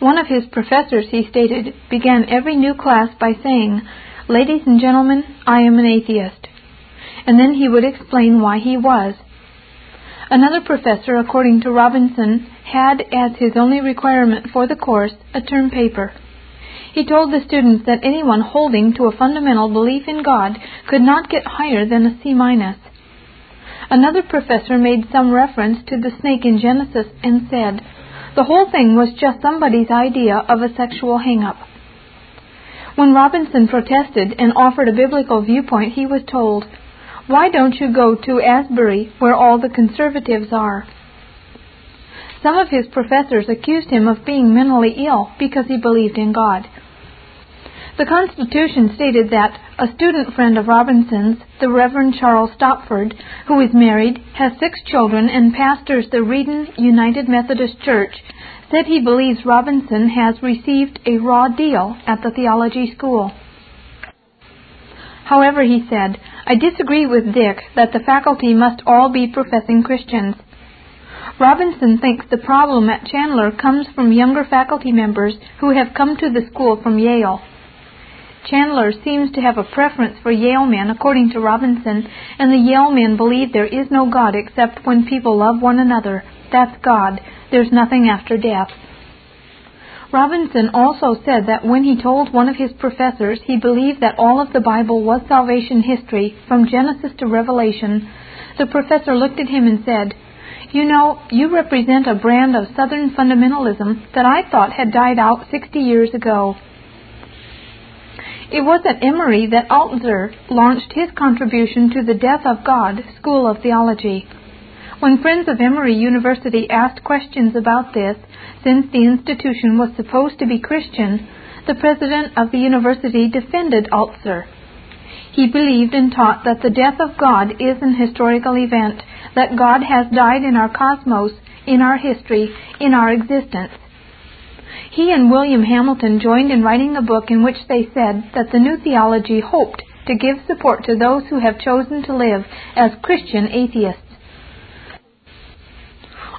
One of his professors, he stated, began every new class by saying, Ladies and gentlemen, I am an atheist. And then he would explain why he was. Another professor, according to Robinson, had as his only requirement for the course a term paper. He told the students that anyone holding to a fundamental belief in God could not get higher than a C minus. Another professor made some reference to the snake in Genesis and said, the whole thing was just somebody's idea of a sexual hang up. When Robinson protested and offered a biblical viewpoint, he was told, Why don't you go to Asbury, where all the conservatives are? Some of his professors accused him of being mentally ill because he believed in God. The Constitution stated that a student friend of Robinson's, the Reverend Charles Stopford, who is married, has six children, and pastors the Reedon United Methodist Church, said he believes Robinson has received a raw deal at the theology school. However, he said, I disagree with Dick that the faculty must all be professing Christians. Robinson thinks the problem at Candler comes from younger faculty members who have come to the school from Yale. Candler seems to have a preference for Yale men, according to Robinson, and the Yale men believe there is no God except when people love one another. That's God. There's nothing after death. Robinson also said that when he told one of his professors he believed that all of the Bible was salvation history from Genesis to Revelation, the professor looked at him and said, You know, you represent a brand of Southern fundamentalism that I thought had died out 60 years ago. It was at Emory that Altizer launched his contribution to the Death of God School of Theology. When friends of Emory University asked questions about this, since the institution was supposed to be Christian, the president of the university defended Altizer. He believed and taught that the death of God is an historical event, that God has died in our cosmos, in our history, in our existence. He and William Hamilton joined in writing a book in which they said that the new theology hoped to give support to those who have chosen to live as Christian atheists.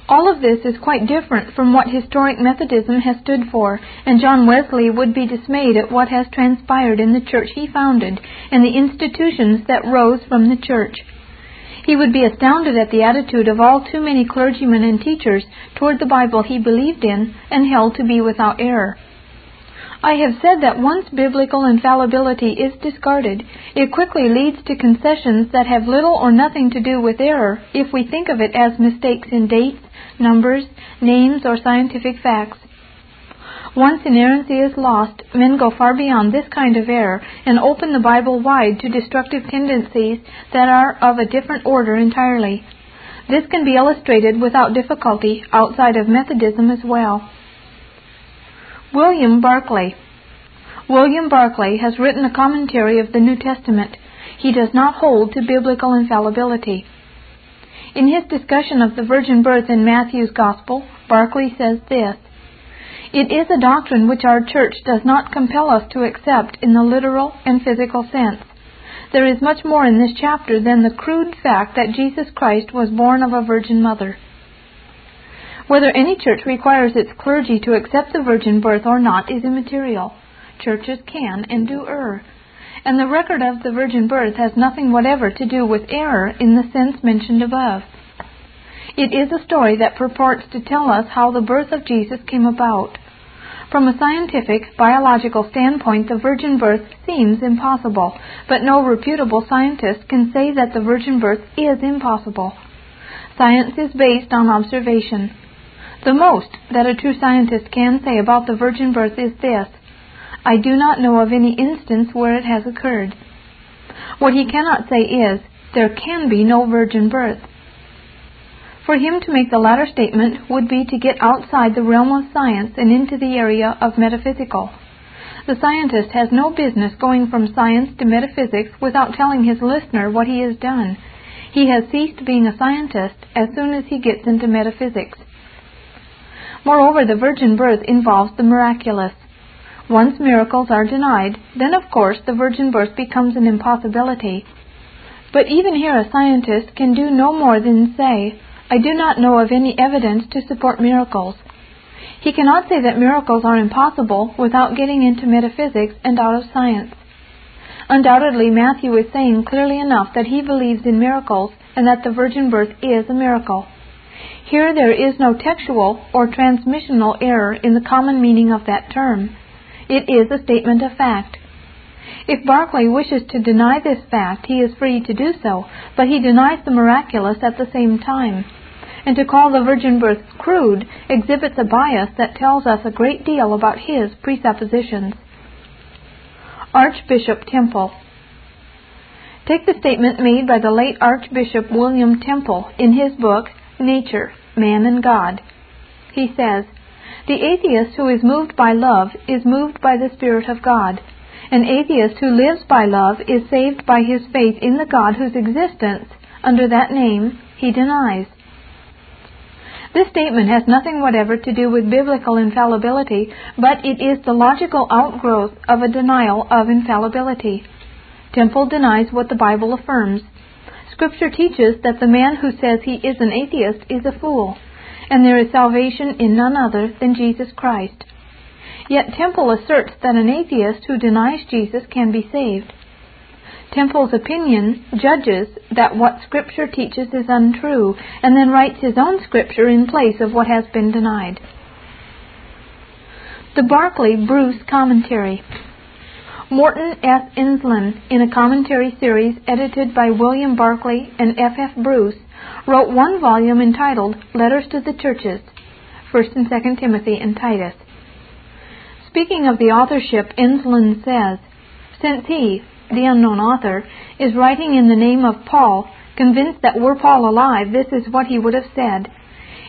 All of this is quite different from what historic Methodism has stood for, and John Wesley would be dismayed at what has transpired in the church he founded and the institutions that rose from the church. He would be astounded at the attitude of all too many clergymen and teachers toward the Bible he believed in and held to be without error. I have said that once biblical infallibility is discarded, it quickly leads to concessions that have little or nothing to do with error if we think of it as mistakes in dates, numbers, names, or scientific facts. Once inerrancy is lost, men go far beyond this kind of error and open the Bible wide to destructive tendencies that are of a different order entirely. This can be illustrated without difficulty outside of Methodism as well. William Barclay. William Barclay has written a commentary of the New Testament. He does not hold to biblical infallibility. In his discussion of the virgin birth in Matthew's Gospel, Barclay says this it is a doctrine which our church does not compel us to accept in the literal and physical sense. There is much more in this chapter than the crude fact that Jesus Christ was born of a virgin mother. Whether any church requires its clergy to accept the virgin birth or not is immaterial. Churches can and do err. And the record of the virgin birth has nothing whatever to do with error in the sense mentioned above. It is a story that purports to tell us how the birth of Jesus came about. From a scientific, biological standpoint, the virgin birth seems impossible, but no reputable scientist can say that the virgin birth is impossible. Science is based on observation. The most that a true scientist can say about the virgin birth is this I do not know of any instance where it has occurred. What he cannot say is, there can be no virgin birth. For him to make the latter statement would be to get outside the realm of science and into the area of metaphysical. The scientist has no business going from science to metaphysics without telling his listener what he has done. He has ceased being a scientist as soon as he gets into metaphysics. Moreover, the virgin birth involves the miraculous. Once miracles are denied, then of course the virgin birth becomes an impossibility. But even here a scientist can do no more than say, I do not know of any evidence to support miracles. He cannot say that miracles are impossible without getting into metaphysics and out of science. Undoubtedly, Matthew is saying clearly enough that he believes in miracles and that the virgin birth is a miracle. Here there is no textual or transmissional error in the common meaning of that term. It is a statement of fact. If Barclay wishes to deny this fact, he is free to do so, but he denies the miraculous at the same time. And to call the virgin birth crude exhibits a bias that tells us a great deal about his presuppositions. Archbishop Temple. Take the statement made by the late Archbishop William Temple in his book, Nature, Man and God. He says, The atheist who is moved by love is moved by the Spirit of God. An atheist who lives by love is saved by his faith in the God whose existence, under that name, he denies. This statement has nothing whatever to do with biblical infallibility, but it is the logical outgrowth of a denial of infallibility. Temple denies what the Bible affirms. Scripture teaches that the man who says he is an atheist is a fool, and there is salvation in none other than Jesus Christ. Yet Temple asserts that an atheist who denies Jesus can be saved. Temple's opinion judges that what Scripture teaches is untrue, and then writes his own Scripture in place of what has been denied. The Barclay Bruce Commentary. Morton S. Enslin, in a commentary series edited by William Barclay and F. F. Bruce, wrote one volume entitled Letters to the Churches, 1st and 2nd Timothy and Titus. Speaking of the authorship, Enslin says, Since he, the unknown author, is writing in the name of Paul, convinced that were Paul alive, this is what he would have said.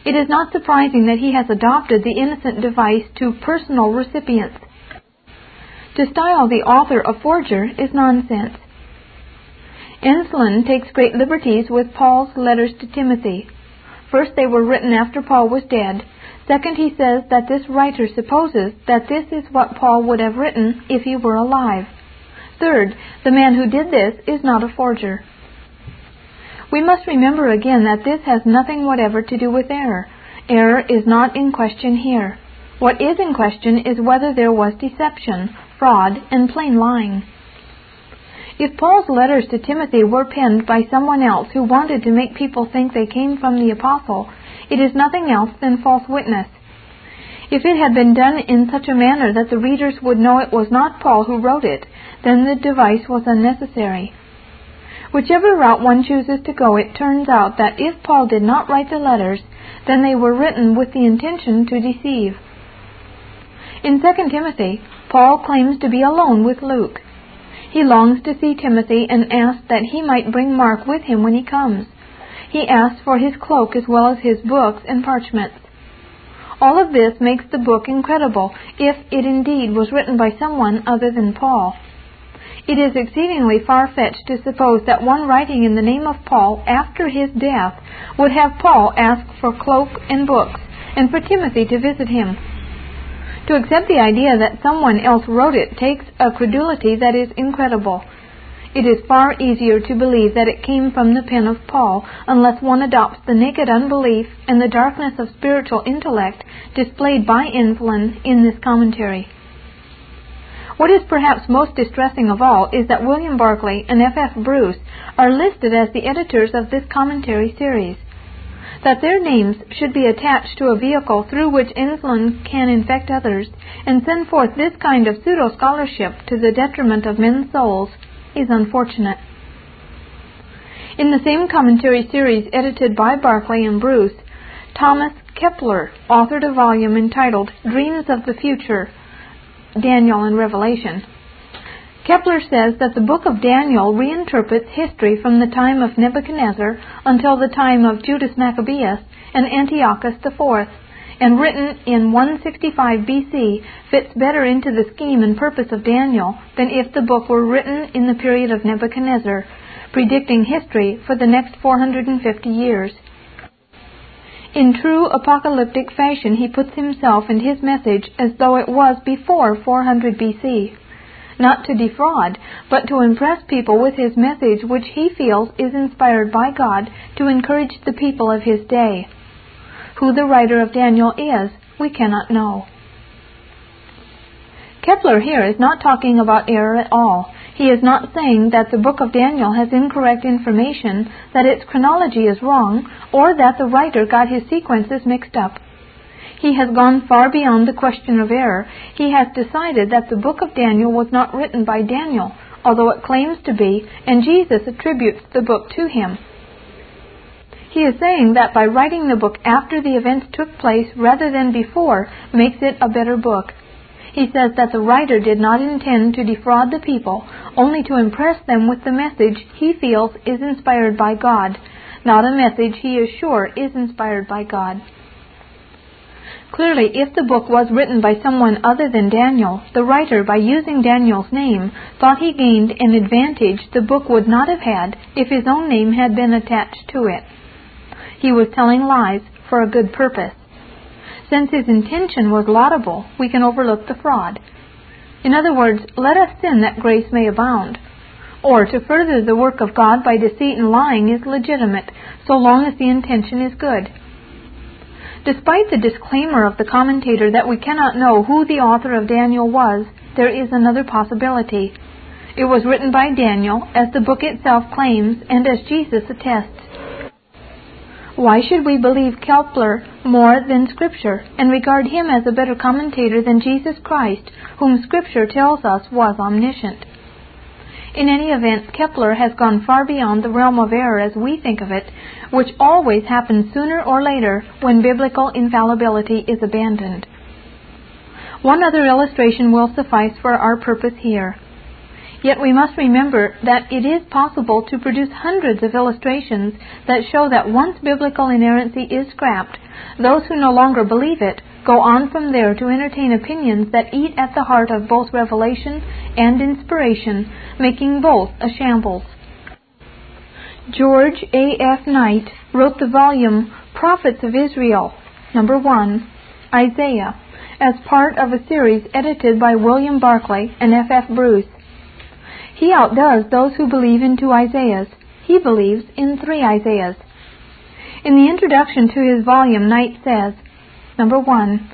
It is not surprising that he has adopted the innocent device to personal recipients. To style the author a forger is nonsense. Enslin takes great liberties with Paul's letters to Timothy. First, they were written after Paul was dead. Second, he says that this writer supposes that this is what Paul would have written if he were alive. Third, the man who did this is not a forger. We must remember again that this has nothing whatever to do with error. Error is not in question here. What is in question is whether there was deception, fraud, and plain lying. If Paul's letters to Timothy were penned by someone else who wanted to make people think they came from the apostle, it is nothing else than false witness. If it had been done in such a manner that the readers would know it was not Paul who wrote it, then the device was unnecessary. Whichever route one chooses to go, it turns out that if Paul did not write the letters, then they were written with the intention to deceive. In 2 Timothy, Paul claims to be alone with Luke. He longs to see Timothy and asks that he might bring Mark with him when he comes. He asks for his cloak as well as his books and parchments. All of this makes the book incredible if it indeed was written by someone other than Paul. It is exceedingly far fetched to suppose that one writing in the name of Paul after his death would have Paul ask for cloak and books, and for Timothy to visit him. To accept the idea that someone else wrote it takes a credulity that is incredible. It is far easier to believe that it came from the pen of Paul unless one adopts the naked unbelief and the darkness of spiritual intellect displayed by Enslin in this commentary. What is perhaps most distressing of all is that William Barclay and F. F. Bruce are listed as the editors of this commentary series. That their names should be attached to a vehicle through which Enslin can infect others and send forth this kind of pseudo scholarship to the detriment of men's souls is unfortunate. In the same commentary series edited by Barclay and Bruce, Thomas Kepler authored a volume entitled Dreams of the Future, Daniel and Revelation. Kepler says that the book of Daniel reinterprets history from the time of Nebuchadnezzar until the time of Judas Maccabeus and Antiochus IV, and written in 165 BC fits better into the scheme and purpose of Daniel than if the book were written in the period of Nebuchadnezzar, predicting history for the next 450 years. In true apocalyptic fashion, he puts himself and his message as though it was before 400 BC. Not to defraud, but to impress people with his message, which he feels is inspired by God to encourage the people of his day. Who the writer of Daniel is we cannot know. Kepler here is not talking about error at all. He is not saying that the book of Daniel has incorrect information, that its chronology is wrong, or that the writer got his sequences mixed up. He has gone far beyond the question of error. He has decided that the book of Daniel was not written by Daniel, although it claims to be, and Jesus attributes the book to him. He is saying that by writing the book after the events took place rather than before makes it a better book. He says that the writer did not intend to defraud the people, only to impress them with the message he feels is inspired by God, not a message he is sure is inspired by God. Clearly, if the book was written by someone other than Daniel, the writer, by using Daniel's name, thought he gained an advantage the book would not have had if his own name had been attached to it. He was telling lies for a good purpose. Since his intention was laudable, we can overlook the fraud. In other words, let us sin that grace may abound. Or to further the work of God by deceit and lying is legitimate, so long as the intention is good. Despite the disclaimer of the commentator that we cannot know who the author of Daniel was, there is another possibility. It was written by Daniel, as the book itself claims, and as Jesus attests. Why should we believe Kepler more than Scripture, and regard him as a better commentator than Jesus Christ, whom Scripture tells us was omniscient? In any event, Kepler has gone far beyond the realm of error as we think of it, which always happens sooner or later when biblical infallibility is abandoned. One other illustration will suffice for our purpose here. Yet we must remember that it is possible to produce hundreds of illustrations that show that once biblical inerrancy is scrapped, those who no longer believe it go on from there to entertain opinions that eat at the heart of both revelation and inspiration, making both a shambles. George A. F. Knight wrote the volume Prophets of Israel, number 1, Isaiah, as part of a series edited by William Barclay and F. F. Bruce. He outdoes those who believe in two Isaiahs. He believes in three Isaiahs. In the introduction to his volume, Knight says, Number 1.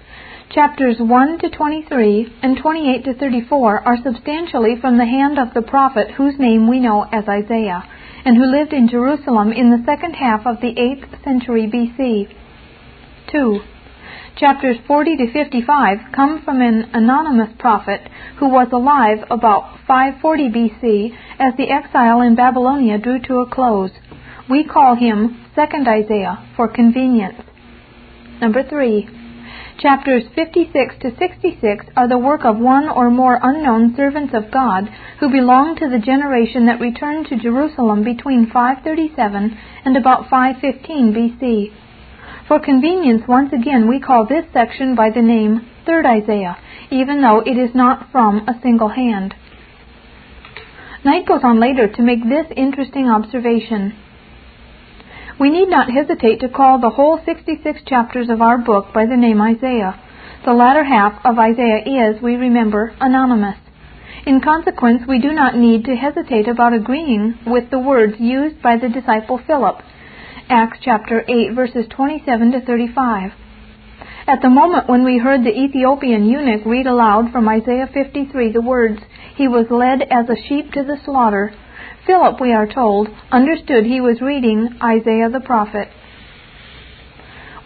Chapters 1 to 23 and 28 to 34 are substantially from the hand of the prophet whose name we know as Isaiah, and who lived in Jerusalem in the second half of the 8th century BC. 2. Chapters 40 to 55 come from an anonymous prophet who was alive about 540 BC as the exile in Babylonia drew to a close. We call him Second Isaiah for convenience. Number 3. Chapters 56 to 66 are the work of one or more unknown servants of God who belong to the generation that returned to Jerusalem between 537 and about 515 BC. For convenience, once again, we call this section by the name Third Isaiah, even though it is not from a single hand. Knight goes on later to make this interesting observation. We need not hesitate to call the whole 66 chapters of our book by the name Isaiah. The latter half of Isaiah is, we remember, anonymous. In consequence, we do not need to hesitate about agreeing with the words used by the disciple Philip Acts chapter 8, verses 27 to 35. At the moment when we heard the Ethiopian eunuch read aloud from Isaiah 53 the words, He was led as a sheep to the slaughter, Philip, we are told, understood he was reading Isaiah the prophet.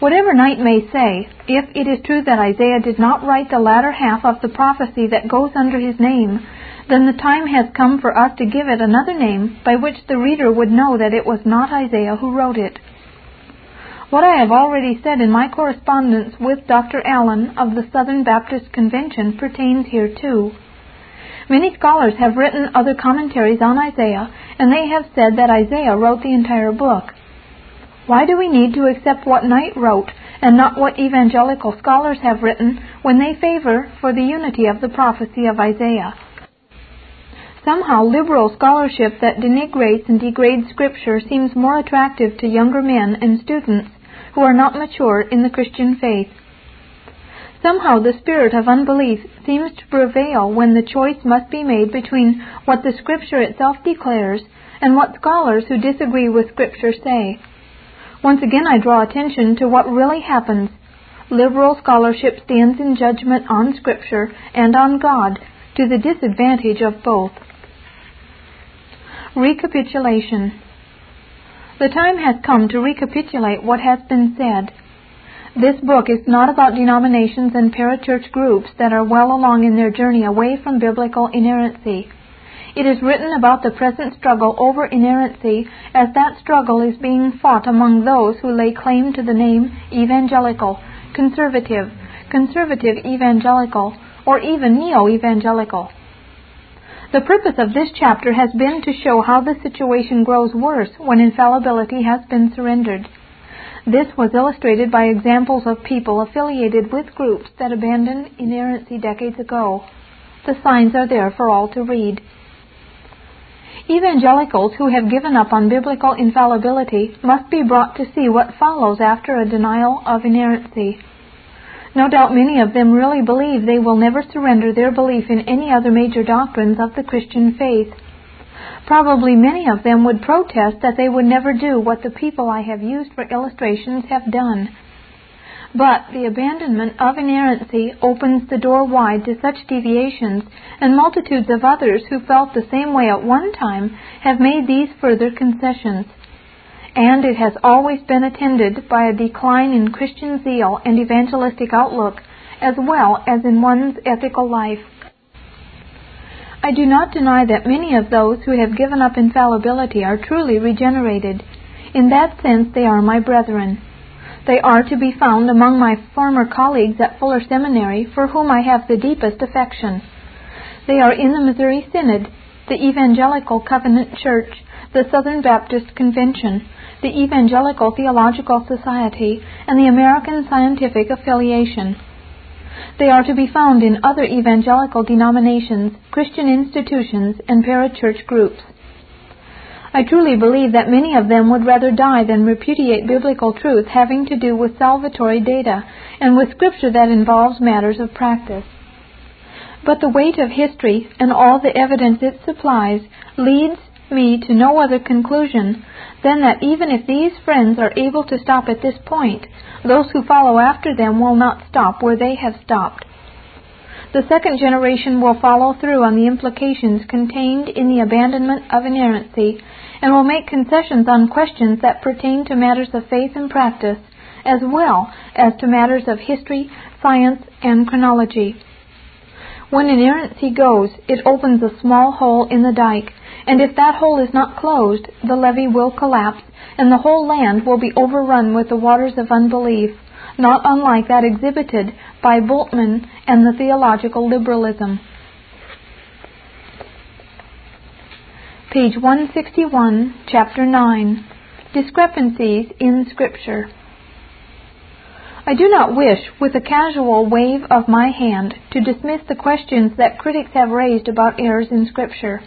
Whatever Knight may say, if it is true that Isaiah did not write the latter half of the prophecy that goes under his name, then the time has come for us to give it another name by which the reader would know that it was not Isaiah who wrote it. What I have already said in my correspondence with Dr. Allen of the Southern Baptist Convention pertains here too. Many scholars have written other commentaries on Isaiah, and they have said that Isaiah wrote the entire book. Why do we need to accept what Knight wrote and not what evangelical scholars have written when they favor for the unity of the prophecy of Isaiah? Somehow, liberal scholarship that denigrates and degrades Scripture seems more attractive to younger men and students who are not mature in the Christian faith. Somehow, the spirit of unbelief seems to prevail when the choice must be made between what the Scripture itself declares and what scholars who disagree with Scripture say. Once again, I draw attention to what really happens liberal scholarship stands in judgment on Scripture and on God to the disadvantage of both. Recapitulation The time has come to recapitulate what has been said. This book is not about denominations and parachurch groups that are well along in their journey away from biblical inerrancy. It is written about the present struggle over inerrancy as that struggle is being fought among those who lay claim to the name evangelical, conservative, conservative evangelical, or even neo evangelical. The purpose of this chapter has been to show how the situation grows worse when infallibility has been surrendered. This was illustrated by examples of people affiliated with groups that abandoned inerrancy decades ago. The signs are there for all to read. Evangelicals who have given up on biblical infallibility must be brought to see what follows after a denial of inerrancy. No doubt many of them really believe they will never surrender their belief in any other major doctrines of the Christian faith. Probably many of them would protest that they would never do what the people I have used for illustrations have done. But the abandonment of inerrancy opens the door wide to such deviations, and multitudes of others who felt the same way at one time have made these further concessions. And it has always been attended by a decline in Christian zeal and evangelistic outlook, as well as in one's ethical life. I do not deny that many of those who have given up infallibility are truly regenerated. In that sense, they are my brethren. They are to be found among my former colleagues at Fuller Seminary, for whom I have the deepest affection. They are in the Missouri Synod, the Evangelical Covenant Church, the Southern Baptist Convention, the Evangelical Theological Society, and the American Scientific Affiliation. They are to be found in other evangelical denominations, Christian institutions, and parachurch groups. I truly believe that many of them would rather die than repudiate biblical truth having to do with salvatory data and with scripture that involves matters of practice. But the weight of history and all the evidence it supplies leads me to no other conclusion than that even if these friends are able to stop at this point, those who follow after them will not stop where they have stopped. The second generation will follow through on the implications contained in the abandonment of inerrancy and will make concessions on questions that pertain to matters of faith and practice, as well as to matters of history, science, and chronology. When inerrancy goes, it opens a small hole in the dike, and if that hole is not closed, the levee will collapse, and the whole land will be overrun with the waters of unbelief, not unlike that exhibited by Bultmann and the theological liberalism. Page 161, Chapter 9 Discrepancies in Scripture. I do not wish, with a casual wave of my hand, to dismiss the questions that critics have raised about errors in Scripture.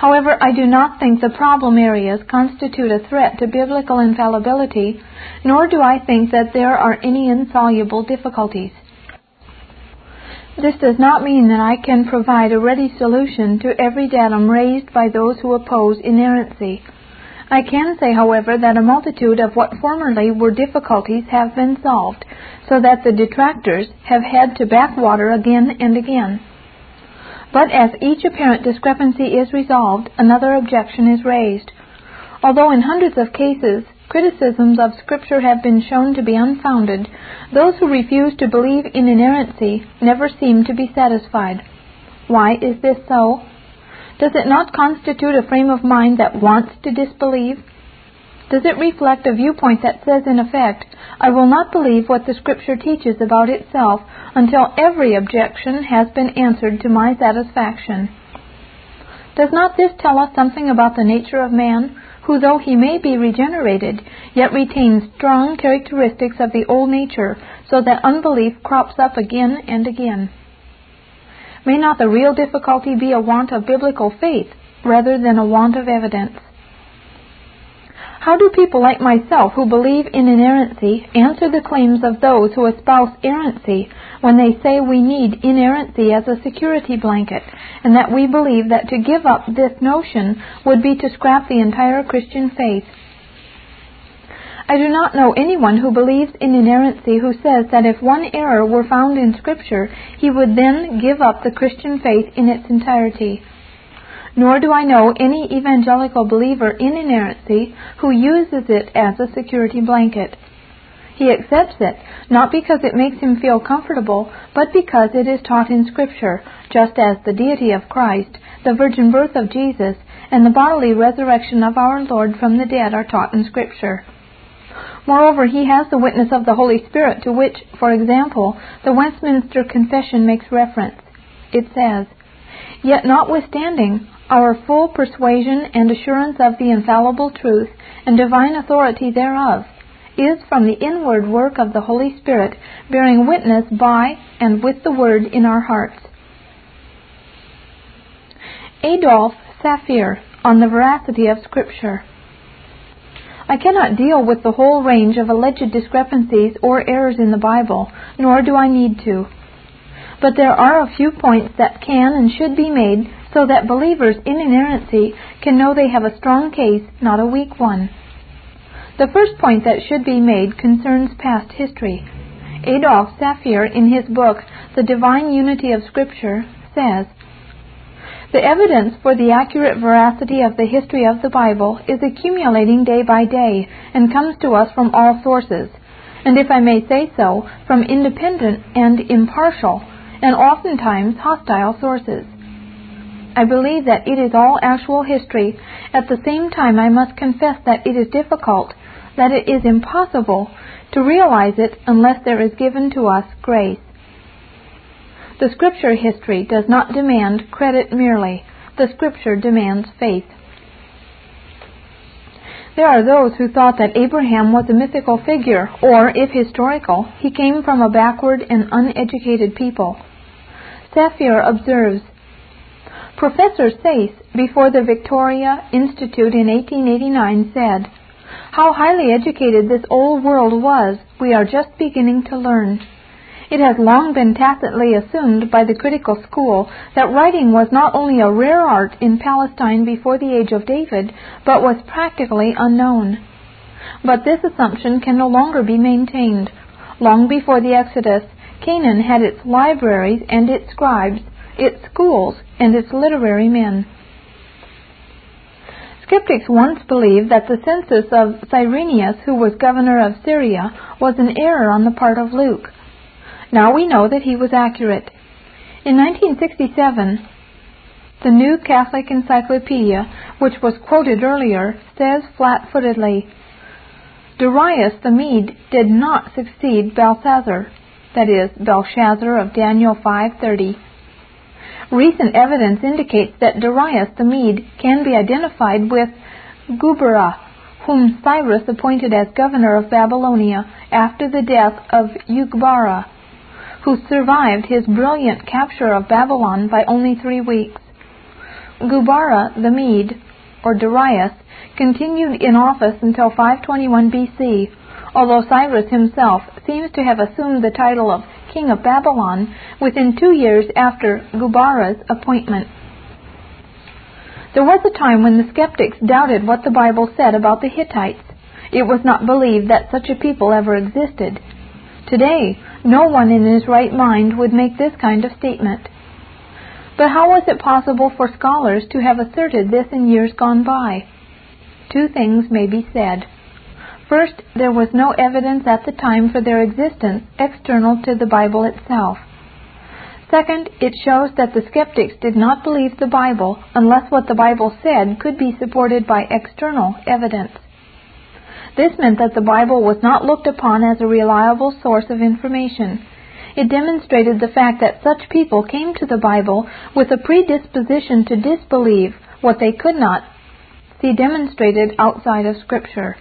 However, I do not think the problem areas constitute a threat to biblical infallibility, nor do I think that there are any insoluble difficulties. This does not mean that I can provide a ready solution to every datum raised by those who oppose inerrancy. I can say, however, that a multitude of what formerly were difficulties have been solved, so that the detractors have had to backwater again and again. But as each apparent discrepancy is resolved, another objection is raised. Although in hundreds of cases criticisms of Scripture have been shown to be unfounded, those who refuse to believe in inerrancy never seem to be satisfied. Why is this so? Does it not constitute a frame of mind that wants to disbelieve? Does it reflect a viewpoint that says, in effect, I will not believe what the Scripture teaches about itself until every objection has been answered to my satisfaction? Does not this tell us something about the nature of man, who, though he may be regenerated, yet retains strong characteristics of the old nature, so that unbelief crops up again and again. May not the real difficulty be a want of biblical faith rather than a want of evidence? How do people like myself who believe in inerrancy answer the claims of those who espouse errancy when they say we need inerrancy as a security blanket and that we believe that to give up this notion would be to scrap the entire Christian faith? I do not know anyone who believes in inerrancy who says that if one error were found in Scripture, he would then give up the Christian faith in its entirety. Nor do I know any evangelical believer in inerrancy who uses it as a security blanket. He accepts it, not because it makes him feel comfortable, but because it is taught in Scripture, just as the deity of Christ, the virgin birth of Jesus, and the bodily resurrection of our Lord from the dead are taught in Scripture. Moreover, he has the witness of the Holy Spirit, to which, for example, the Westminster Confession makes reference. It says, Yet notwithstanding our full persuasion and assurance of the infallible truth and divine authority thereof, is from the inward work of the Holy Spirit, bearing witness by and with the Word in our hearts. Adolph Saphir on the veracity of Scripture. I cannot deal with the whole range of alleged discrepancies or errors in the Bible, nor do I need to. But there are a few points that can and should be made so that believers in inerrancy can know they have a strong case, not a weak one. The first point that should be made concerns past history. Adolph Saphir, in his book, The Divine Unity of Scripture, says, the evidence for the accurate veracity of the history of the Bible is accumulating day by day and comes to us from all sources, and if I may say so, from independent and impartial, and oftentimes hostile sources. I believe that it is all actual history. At the same time, I must confess that it is difficult, that it is impossible, to realize it unless there is given to us grace. The Scripture history does not demand credit merely. The Scripture demands faith. There are those who thought that Abraham was a mythical figure, or, if historical, he came from a backward and uneducated people. Saphir observes Professor Sayce, before the Victoria Institute in 1889, said, How highly educated this old world was, we are just beginning to learn. It has long been tacitly assumed by the critical school that writing was not only a rare art in Palestine before the age of David, but was practically unknown. But this assumption can no longer be maintained. Long before the Exodus, Canaan had its libraries and its scribes, its schools and its literary men. Skeptics once believed that the census of Cyrenius, who was governor of Syria, was an error on the part of Luke. Now we know that he was accurate. In 1967, the New Catholic Encyclopedia, which was quoted earlier, says flat-footedly, Darius the Mede did not succeed Belshazzar, that is, Belshazzar of Daniel 5:30. Recent evidence indicates that Darius the Mede can be identified with Gubarra, whom Cyrus appointed as governor of Babylonia after the death of Ugbara who survived his brilliant capture of Babylon by only three weeks. Gubara the Mede, or Darius, continued in office until 521 BC, although Cyrus himself seems to have assumed the title of King of Babylon within two years after Gubara's appointment. There was a time when the skeptics doubted what the Bible said about the Hittites. It was not believed that such a people ever existed. Today, no one in his right mind would make this kind of statement. But how was it possible for scholars to have asserted this in years gone by? Two things may be said. First, there was no evidence at the time for their existence external to the Bible itself. Second, it shows that the skeptics did not believe the Bible unless what the Bible said could be supported by external evidence. This meant that the Bible was not looked upon as a reliable source of information. It demonstrated the fact that such people came to the Bible with a predisposition to disbelieve what they could not see demonstrated outside of Scripture.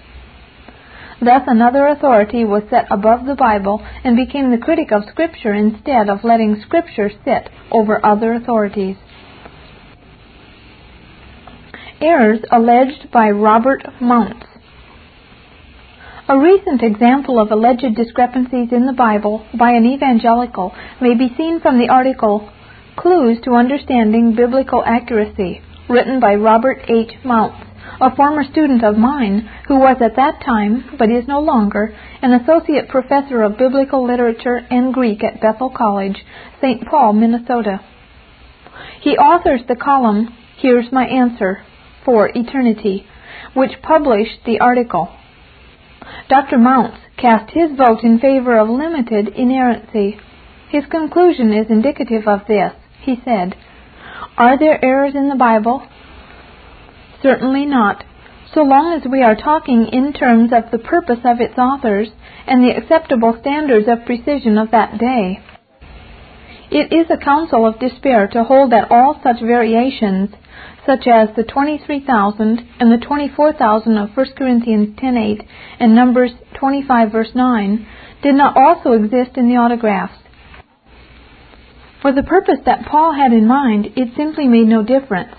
Thus, another authority was set above the Bible and became the critic of Scripture instead of letting Scripture sit over other authorities. Errors alleged by Robert Mounce. A recent example of alleged discrepancies in the Bible by an evangelical may be seen from the article Clues to Understanding Biblical Accuracy, written by Robert H. Mounce a former student of mine who was at that time, but is no longer, an associate professor of biblical literature and Greek at Bethel College, St. Paul, Minnesota. He authors the column, Here's My Answer, for Eternity, which published the article. Dr. Mounce cast his vote in favor of limited inerrancy. His conclusion is indicative of this. He said, Are there errors in the Bible? Certainly not, so long as we are talking in terms of the purpose of its authors and the acceptable standards of precision of that day. It is a counsel of despair to hold that all such variations, such as the 23,000 and the 24,000 of 1 Corinthians 10:8 and Numbers 25 verse 9, did not also exist in the autographs. For the purpose that Paul had in mind, it simply made no difference.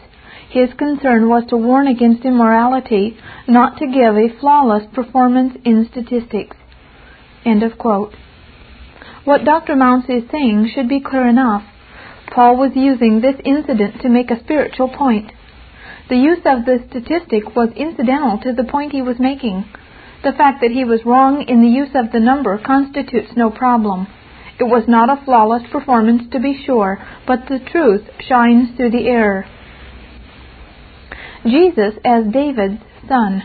His concern was to warn against immorality, not to give a flawless performance in statistics. What Dr. Mounce is saying should be clear enough. Paul was using this incident to make a spiritual point. The use of the statistic was incidental to the point he was making. The fact that he was wrong in the use of the number constitutes no problem. It was not a flawless performance, to be sure, but the truth shines through the error. Jesus as David's son.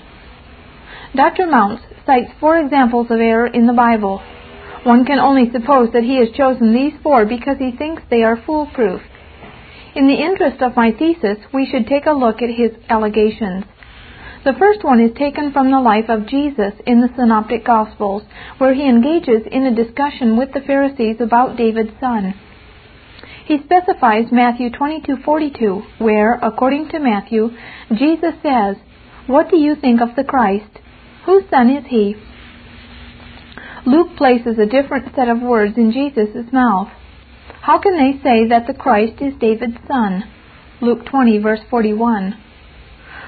Dr. Mounce cites four examples of error in the Bible. One can only suppose that he has chosen these four because he thinks they are foolproof. In the interest of my thesis, we should take a look at his allegations. The first one is taken from the life of Jesus in the Synoptic Gospels, where he engages in a discussion with the Pharisees about David's son. He specifies Matthew 22:42, where, according to Matthew, Jesus says, "What do you think of the Christ? Whose son is he?" Luke places a different set of words in Jesus' mouth. How can they say that the Christ is David's son? Luke 20 verse 41.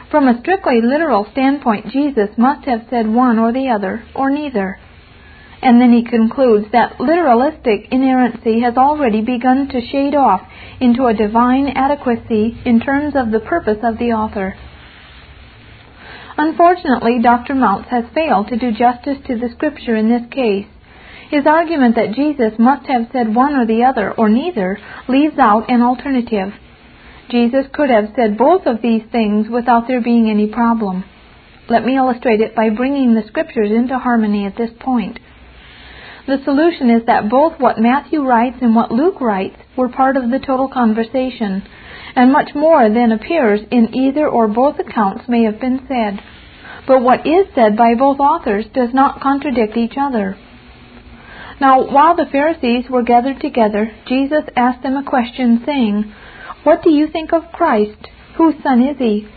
From a strictly literal standpoint, Jesus must have said one or the other, or neither. And then he concludes that literalistic inerrancy has already begun to shade off into a divine adequacy in terms of the purpose of the author. Unfortunately, Dr. Mounce has failed to do justice to the scripture in this case. His argument that Jesus must have said one or the other, or neither, leaves out an alternative. Jesus could have said both of these things without there being any problem. Let me illustrate it by bringing the scriptures into harmony at this point. The solution is that both what Matthew writes and what Luke writes were part of the total conversation, and much more than appears in either or both accounts may have been said. But what is said by both authors does not contradict each other. Now, while the Pharisees were gathered together, Jesus asked them a question, saying, What do you think of Christ? Whose son is he?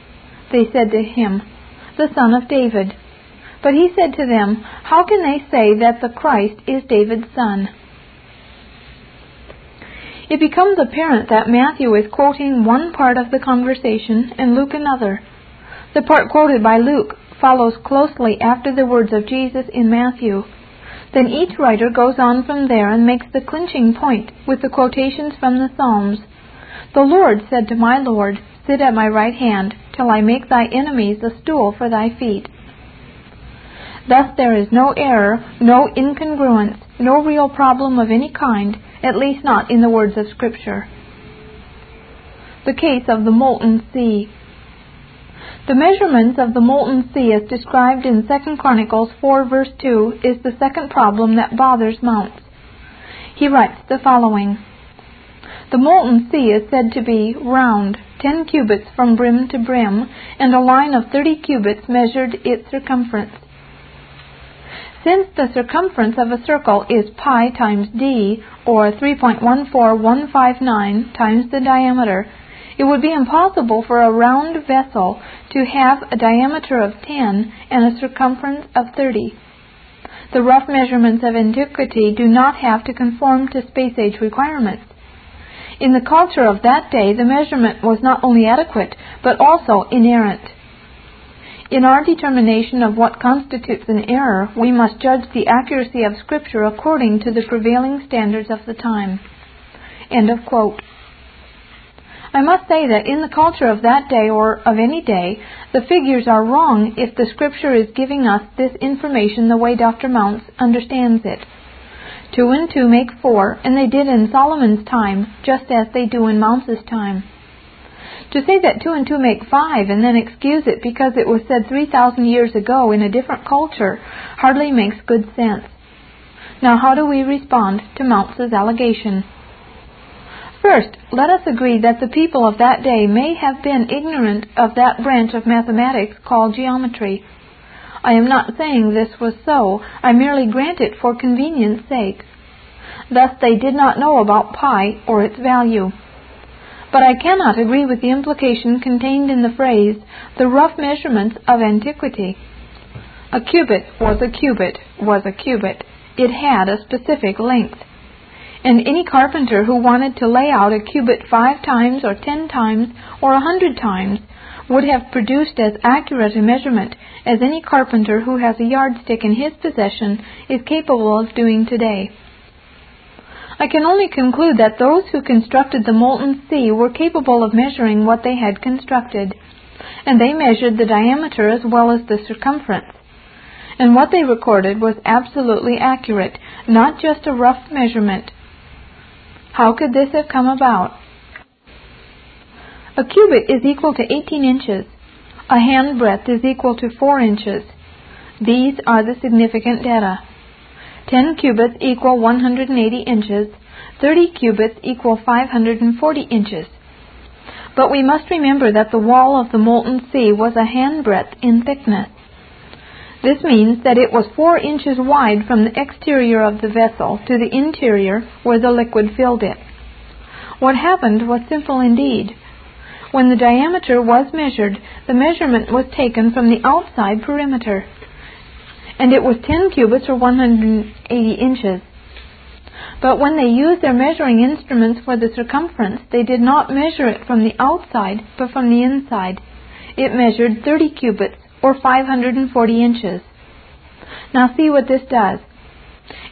They said to him, The son of David. But he said to them, How can they say that the Christ is David's son? It becomes apparent that Matthew is quoting one part of the conversation and Luke another. The part quoted by Luke follows closely after the words of Jesus in Matthew. Then each writer goes on from there and makes the clinching point with the quotations from the Psalms. The Lord said to my Lord, Sit at my right hand, till I make thy enemies a stool for thy feet. Thus there is no error, no incongruence, no real problem of any kind, at least not in the words of Scripture. The case of the molten sea. The measurements of the molten sea as described in 2 Chronicles 4 verse 2 is the second problem that bothers Mounce. He writes the following. The molten sea is said to be round, 10 cubits from brim to brim, and a line of 30 cubits measured its circumference. Since the circumference of a circle is pi times d, or 3.14159 times the diameter, it would be impossible for a round vessel to have a diameter of 10 and a circumference of 30. The rough measurements of antiquity do not have to conform to space age requirements. In the culture of that day, the measurement was not only adequate, but also inerrant. In our determination of what constitutes an error, we must judge the accuracy of Scripture according to the prevailing standards of the time. End of quote. I must say that in the culture of that day or of any day, the figures are wrong if the scripture is giving us this information the way Dr. Mounce understands it. Two and two make four, and they did in Solomon's time, just as they do in Mounce's time. To say that two and two make five and then excuse it because it was said 3,000 years ago in a different culture hardly makes good sense. Now, how do we respond to Mounce's allegation? First, let us agree that the people of that day may have been ignorant of that branch of mathematics called geometry. I am not saying this was so, I merely grant it for convenience sake. Thus, they did not know about pi or its value. But I cannot agree with the implication contained in the phrase, the rough measurements of antiquity. A cubit was a cubit was a cubit. It had a specific length and any carpenter who wanted to lay out a cubit five times or ten times or a hundred times would have produced as accurate a measurement as any carpenter who has a yardstick in his possession is capable of doing today. I can only conclude that those who constructed the molten sea were capable of measuring what they had constructed, and they measured the diameter as well as the circumference. And what they recorded was absolutely accurate, not just a rough measurement, how could this have come about? A cubit is equal to 18 inches. A hand breadth is equal to 4 inches. These are the significant data. 10 cubits equal 180 inches. 30 cubits equal 540 inches. But we must remember that the wall of the molten sea was a handbreadth in thickness. This means that it was four inches wide from the exterior of the vessel to the interior where the liquid filled it. What happened was simple indeed. When the diameter was measured, the measurement was taken from the outside perimeter, and it was 10 cubits or 180 inches. But when they used their measuring instruments for the circumference, they did not measure it from the outside, but from the inside. It measured 30 cubits, or 540 inches. Now see what this does.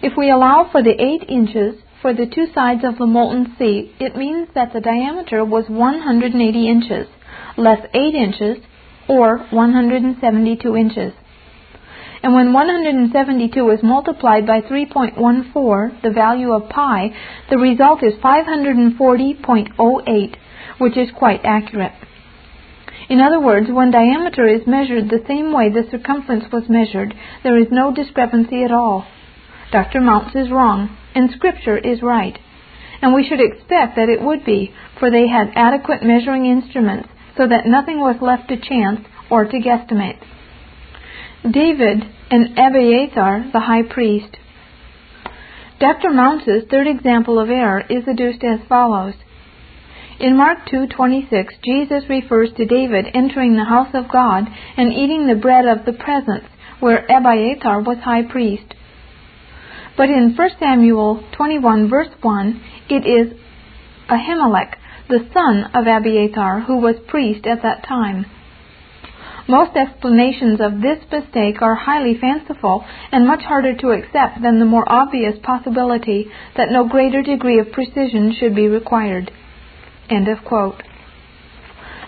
If we allow for the 8 inches for the two sides of the molten sea, it means that the diameter was 180 inches, less 8 inches, or 172 inches. And when 172 is multiplied by 3.14, the value of pi, the result is 540.08, which is quite accurate. In other words, when diameter is measured the same way the circumference was measured, there is no discrepancy at all. Dr. Mounce is wrong, and Scripture is right. And we should expect that it would be, for they had adequate measuring instruments, so that nothing was left to chance or to guesstimate. David and Abiathar, the high priest. Dr. Mounce's third example of error is adduced as follows. In Mark 2:26, Jesus refers to David entering the house of God and eating the bread of the presence, where Abiathar was high priest. But in 1 Samuel 21 verse 1, it is Ahimelech, the son of Abiathar, who was priest at that time. Most explanations of this mistake are highly fanciful and much harder to accept than the more obvious possibility that no greater degree of precision should be required. End of quote.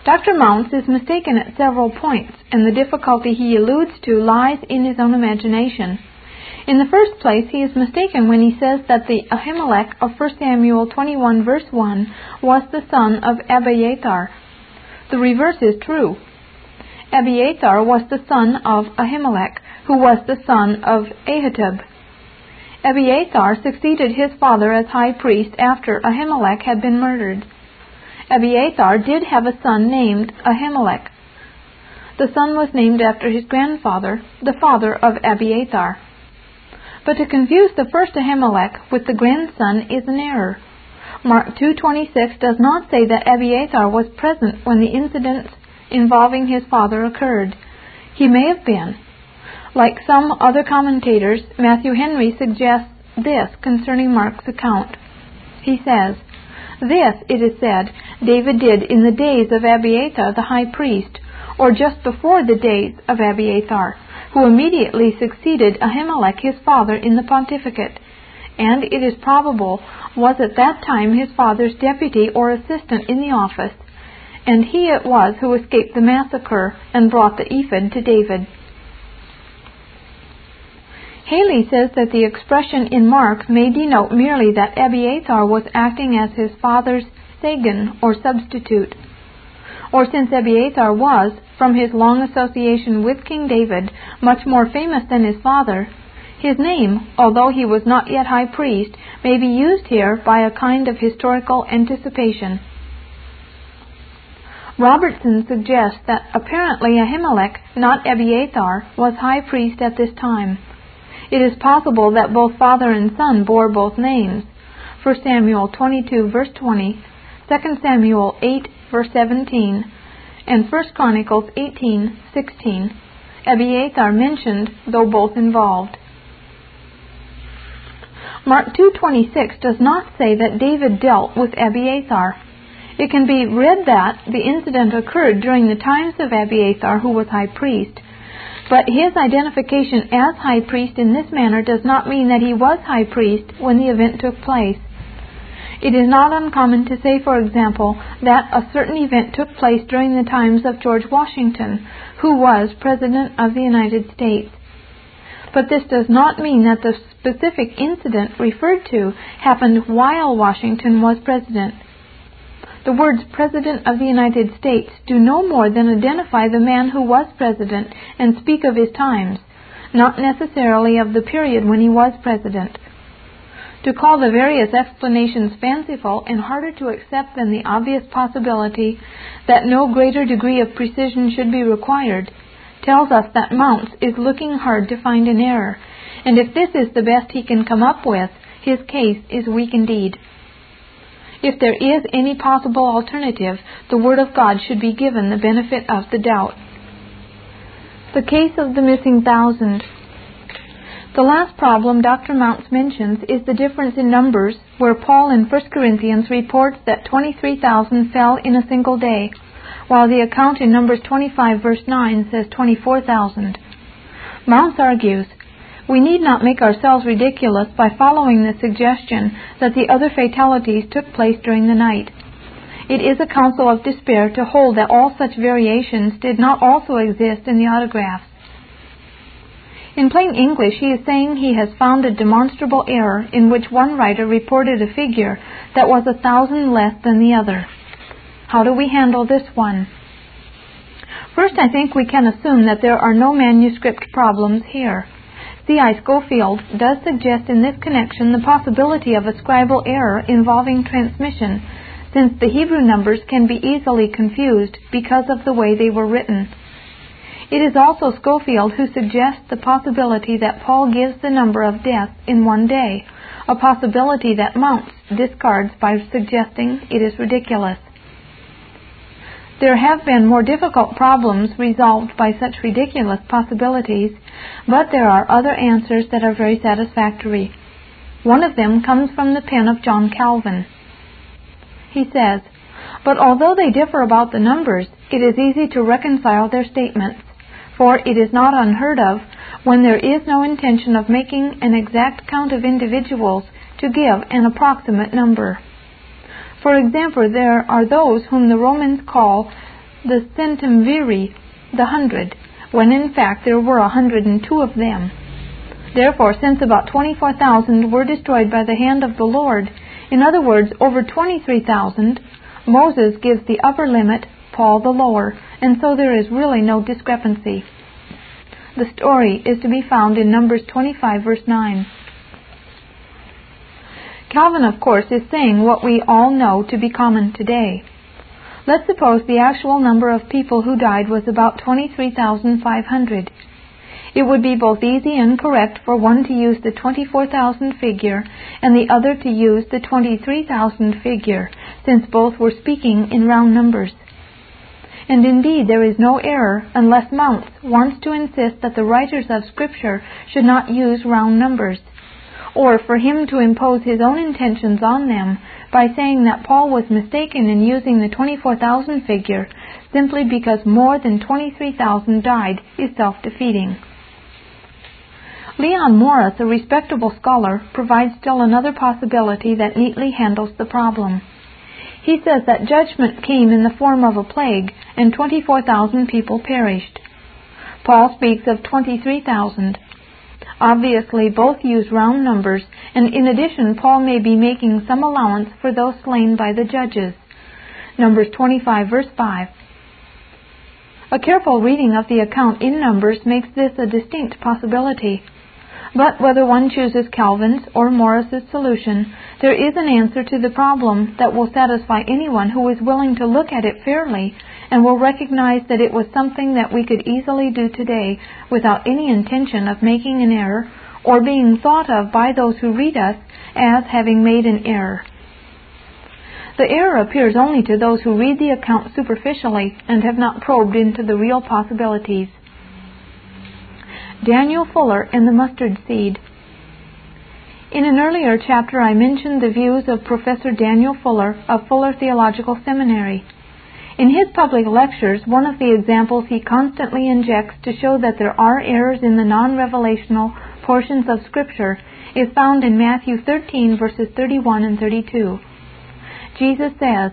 Dr. Mounce is mistaken at several points, and the difficulty he alludes to lies in his own imagination. In the first place, he is mistaken when he says that the Ahimelech of 1 Samuel 21 verse 1 was the son of Abiathar. The reverse is true. Abiathar was the son of Ahimelech, who was the son of Ahitub. Abiathar succeeded his father as high priest after Ahimelech had been murdered. Abiathar did have a son named Ahimelech. The son was named after his grandfather, the father of Abiathar. But to confuse the first Ahimelech with the grandson is an error. Mark 2:26 does not say that Abiathar was present when the incidents involving his father occurred. He may have been. Like some other commentators, Matthew Henry suggests this concerning Mark's account. He says, this, it is said, David did in the days of Abiathar the high priest, or just before the days of Abiathar, who immediately succeeded Ahimelech his father in the pontificate, and it is probable was at that time his father's deputy or assistant in the office, and he it was who escaped the massacre and brought the ephod to David. Haley says that the expression in Mark may denote merely that Abiathar was acting as his father's Sagan or substitute. Or since Abiathar was, from his long association with King David, much more famous than his father, his name, although he was not yet high priest, may be used here by a kind of historical anticipation. Robertson suggests that apparently Ahimelech, not Abiathar, was high priest at this time. It is possible that both father and son bore both names. 1 Samuel 22 verse 20, 2 Samuel 8 verse 17, and 1 Chronicles 18 16. Abiathar mentioned, though both involved. Mark 2:26 does not say that David dealt with Abiathar. It can be read that the incident occurred during the times of Abiathar, who was high priest, but his identification as high priest in this manner does not mean that he was high priest when the event took place. It is not uncommon to say, for example, that a certain event took place during the times of George Washington, who was President of the United States. But this does not mean that the specific incident referred to happened while Washington was President. The words President of the United States do no more than identify the man who was President and speak of his times, not necessarily of the period when he was President. To call the various explanations fanciful and harder to accept than the obvious possibility that no greater degree of precision should be required tells us that Mounce is looking hard to find an error, and if this is the best he can come up with, his case is weak indeed. If there is any possible alternative, the Word of God should be given the benefit of the doubt. The case of the missing thousand. The last problem Dr. Mounce mentions is the difference in numbers, where Paul in 1 Corinthians reports that 23,000 fell in a single day, while the account in Numbers 25 verse 9 says 24,000. Mounce argues, we need not make ourselves ridiculous by following the suggestion that the other fatalities took place during the night. It is a counsel of despair to hold that all such variations did not also exist in the autographs. In plain English, he is saying he has found a demonstrable error in which one writer reported a figure that was a thousand less than the other. How do we handle this one? First, I think we can assume that there are no manuscript problems here. C.I. Scofield does suggest in this connection the possibility of a scribal error involving transmission, since the Hebrew numbers can be easily confused because of the way they were written. It is also Scofield who suggests the possibility that Paul gives the number of deaths in one day, a possibility that Mounce discards by suggesting it is ridiculous. There have been more difficult problems resolved by such ridiculous possibilities, but there are other answers that are very satisfactory. One of them comes from the pen of John Calvin. He says, But although they differ about the numbers, it is easy to reconcile their statements, for it is not unheard of, when there is no intention of making an exact count of individuals, to give an approximate number. For example, there are those whom the Romans call the centumviri, the hundred, when in fact there were a hundred and two of them. Therefore, since about 24,000 were destroyed by the hand of the Lord, in other words, over 23,000, Moses gives the upper limit, Paul the lower, and so there is really no discrepancy. The story is to be found in Numbers 25, verse 9. Calvin, of course, is saying what we all know to be common today. Let's suppose the actual number of people who died was about 23,500. It would be both easy and correct for one to use the 24,000 figure and the other to use the 23,000 figure, since both were speaking in round numbers. And indeed, there is no error unless Mounce wants to insist that the writers of Scripture should not use round numbers or for him to impose his own intentions on them by saying that Paul was mistaken in using the 24,000 figure simply because more than 23,000 died is self defeating. Leon Morris, a respectable scholar, provides still another possibility that neatly handles the problem. He says that judgment came in the form of a plague, and 24,000 people perished. Paul speaks of 23,000. Obviously, both use round numbers, and in addition, Paul may be making some allowance for those slain by the judges. Numbers 25, verse 5. A careful reading of the account in Numbers makes this a distinct possibility. But whether one chooses Calvin's or Morris's solution, there is an answer to the problem that will satisfy anyone who is willing to look at it fairly and will recognize that it was something that we could easily do today without any intention of making an error or being thought of by those who read us as having made an error. The error appears only to those who read the account superficially and have not probed into the real possibilities. Daniel Fuller and the Mustard Seed. In an earlier chapter, I mentioned the views of Professor Daniel Fuller of Fuller Theological Seminary. In his public lectures, one of the examples he constantly injects to show that there are errors in the non revelational portions of Scripture is found in Matthew 13, verses 31 and 32. Jesus says,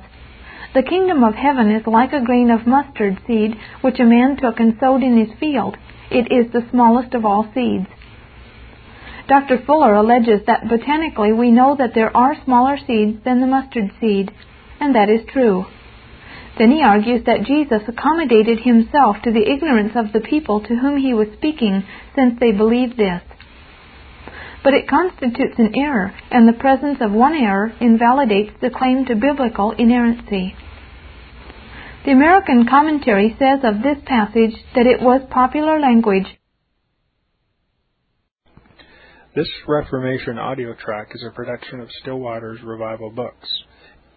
The kingdom of heaven is like a grain of mustard seed which a man took and sowed in his field it is the smallest of all seeds. Dr. Fuller alleges that botanically we know that there are smaller seeds than the mustard seed, and that is true. Then he argues that Jesus accommodated himself to the ignorance of the people to whom he was speaking, since they believed this. But it constitutes an error, and the presence of one error invalidates the claim to biblical inerrancy. The American Commentary says of this passage that it was popular language. This Reformation audio track is a production of Still Waters Revival Books.